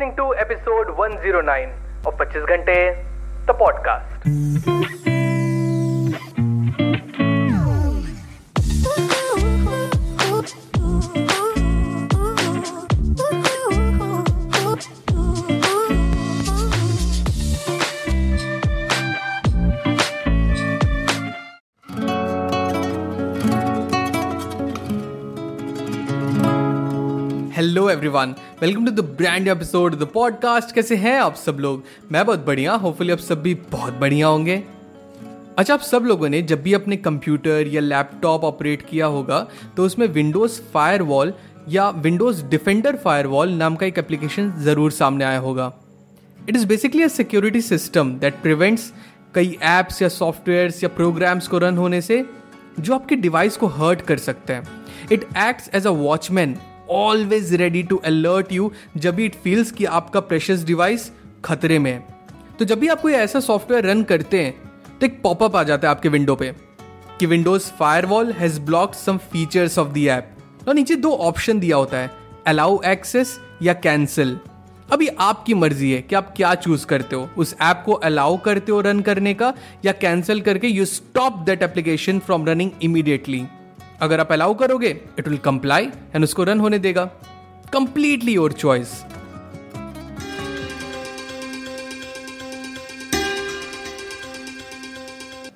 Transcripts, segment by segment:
listening to episode 109 of 25 घंटे the podcast. Hello everyone welcome to the brand episode the podcast कैसे हैं आप सब लोग? मैं बहुत बढ़िया होपफुली आप सब भी बहुत बढ़िया होंगे। अच्छा आप सब लोगों ने जब भी अपने कंप्यूटर या लैपटॉप ऑपरेट किया होगा तो उसमें विंडोज़ फायरवॉल या विंडोज़ डिफेंडर फायरवॉल नाम का एक एप्लीकेशन ज़रूर सामने आया होगा। It is basically a security system that prevents कई एप्स या सॉफ्टवेयर्स या प्रोग्राम्स को रन होने से, जो आपके डिवाइस को हर्ट कर सकते हैं। It acts as a watchman always ready to alert you जब इट फील्स कि आपका प्रेशस डिवाइस खतरे में है। तो जब भी आप कोई ऐसा सॉफ्टवेयर रन करते हैं तो एक पॉपअप आ जाता है आपके विंडो पे कि windows firewall has block some features of the app और नीचे दो ऑप्शन दिया होता है अलाउ एक्सेस या कैंसिल अभी आपकी मर्ज़ी है कि आप क्या चूज़ करते हो, उस ऐप को अलाउ करते हो रन करने का या कैंसिल करके you stop that application from running immediately अगर आप अलाउ करोगे इट विल कंप्लाई एंड उसको रन होने देगा। कंप्लीटली योर चॉइस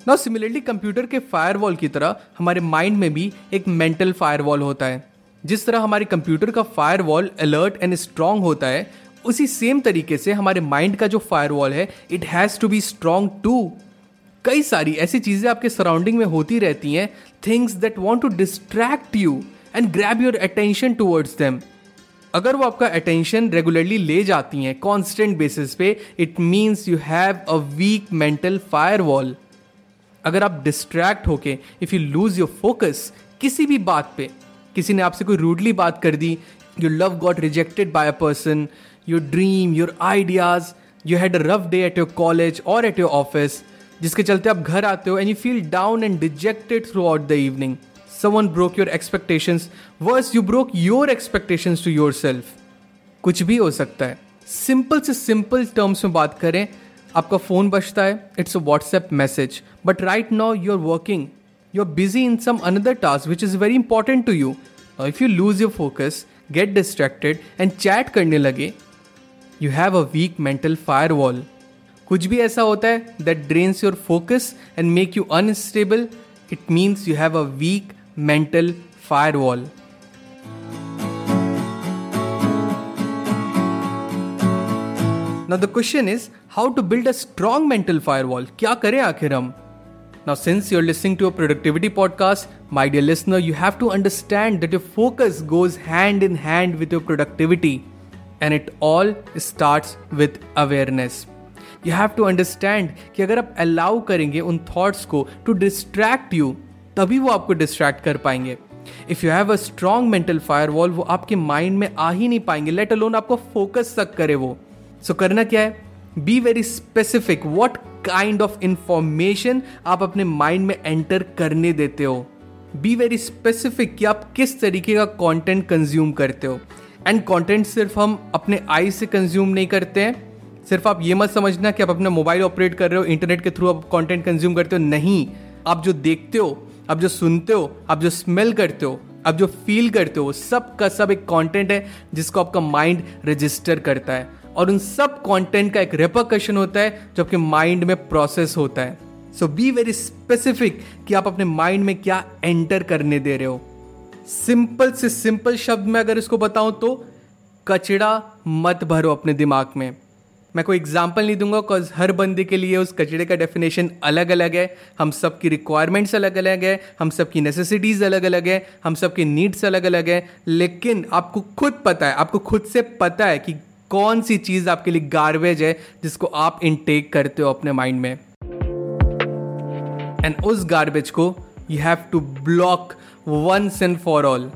ना सिमिलरली कंप्यूटर के फायरवॉल की तरह हमारे माइंड में भी एक मेंटल फायरवॉल होता है। जिस तरह हमारे कंप्यूटर का फायरवॉल अलर्ट एंड स्ट्रांग होता है, उसी सेम तरीके से हमारे माइंड का जो फायरवॉल है it has to be strong to कई सारी ऐसी चीज़ें आपके सराउंडिंग में होती रहती हैं things that want to distract you and grab your attention towards them अगर वो आपका अटेंशन रेगुलरली ले जाती हैं कॉन्स्टेंट बेसिस पे it means you have a weak mental fire wall अगर आप डिस्ट्रैक्ट होके if you lose your focus किसी भी बात पे, किसी ने आपसे कोई रूडली बात कर दी your love got rejected by a person your dream your ideas you had a rough day at your college और एट योर ऑफ़िस जिसके चलते आप घर आते हो and you feel down and dejected throughout the evening someone broke your expectations worse you broke your expectations to yourself कुछ भी हो सकता है। सिंपल से सिंपल टर्म्स में बात करें, आपका फ़ोन बचता है it's a WhatsApp message but right now you are working you are busy in some another task which is very important to you if you lose your focus get distracted and chat करने लगे you have a weak mental fire wall कुछ भी ऐसा होता है that drains your focus and make you unstable it means you have a weak mental fire wall now the question is how to build a strong mental fire wall क्या करें आखिर हम? Now since you're are to our productivity podcast my dear listener you have to understand that your focus goes hand in hand with your productivity and it all start with awareness you have to understand कि अगर आप allow करेंगे उन thoughts को to distract you तभी वो आपको distract कर पाएँगे। If you have a strong mental fire wall वो आपके माइंड में आ ही नहीं पाएँगे लेट अलोन आपको फोकस तक करे वो। सो so, करना क्या है? Be very specific what kind of information आप अपने माइंड में एंटर करने देते हो? बी वेरी स्पेसिफिक कि आप किस तरीके का कॉन्टेंट कंज्यूम करते हो। एंड कॉन्टेंट सिर्फ़ हम अपने आई से कंज्यूम नहीं करते हैं। सिर्फ़ आप ये मत समझना कि आप अपना मोबाइल ऑपरेट कर रहे हो, इंटरनेट के थ्रू आप कंटेंट कंज्यूम करते हो। नहीं, आप जो देखते हो, आप जो सुनते हो, आप जो स्मेल करते हो, आप जो फील करते हो सब का सब एक कंटेंट है जिसको आपका माइंड रजिस्टर करता है। और उन सब कंटेंट का एक रेपोकशन होता है जो आपके माइंड में प्रोसेस होता है। सो बी वेरी स्पेसिफिक कि आप अपने माइंड में क्या एंटर करने दे रहे हो। सिंपल से सिंपल शब्द में अगर इसको बताऊँ तो कचड़ा मत भरो अपने दिमाग में। मैं कोई एग्ज़ाम्पल नहीं दूँगा बिकॉज़ हर बंदे के लिए उस कचरे का डेफिनेशन अलग अलग है। हम सब की रिक्वायरमेंट्स अलग अलग है, हम सब की नेसेसिटीज़ अलग अलग है, हम सब की नीड्स अलग अलग है। लेकिन आपको खुद पता है, आपको खुद से पता है कि कौन सी चीज़ आपके लिए गार्बेज है, जिसको आप इनटेक करते हो अपने माइंड में। एंड उस गार्बेज को you have to block once and for all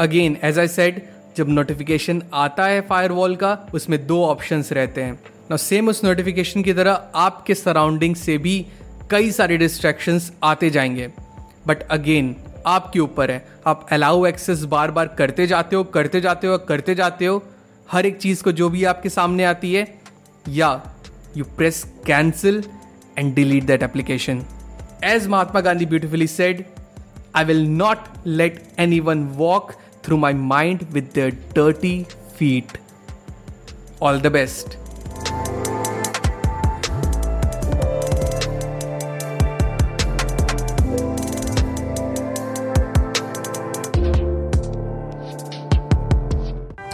again as I said जब नोटिफिकेशन आता है फायरवॉल का, उसमें दो ऑप्शंस रहते हैं। ना सेम उस नोटिफिकेशन की तरह आपके सराउंडिंग से भी कई सारे डिस्ट्रैक्शंस आते जाएँगे। बट अगेन आपके ऊपर है। आप अलाउ एक्सेस बार बार करते जाते हो, करते जाते हो, करते जाते हो। हर एक चीज़ को जो भी आपके सामने आती है, या you press cancel and delete that application as Mahatma Gandhi beautifully said I will not let anyone walk through my mind with dirty feet all the best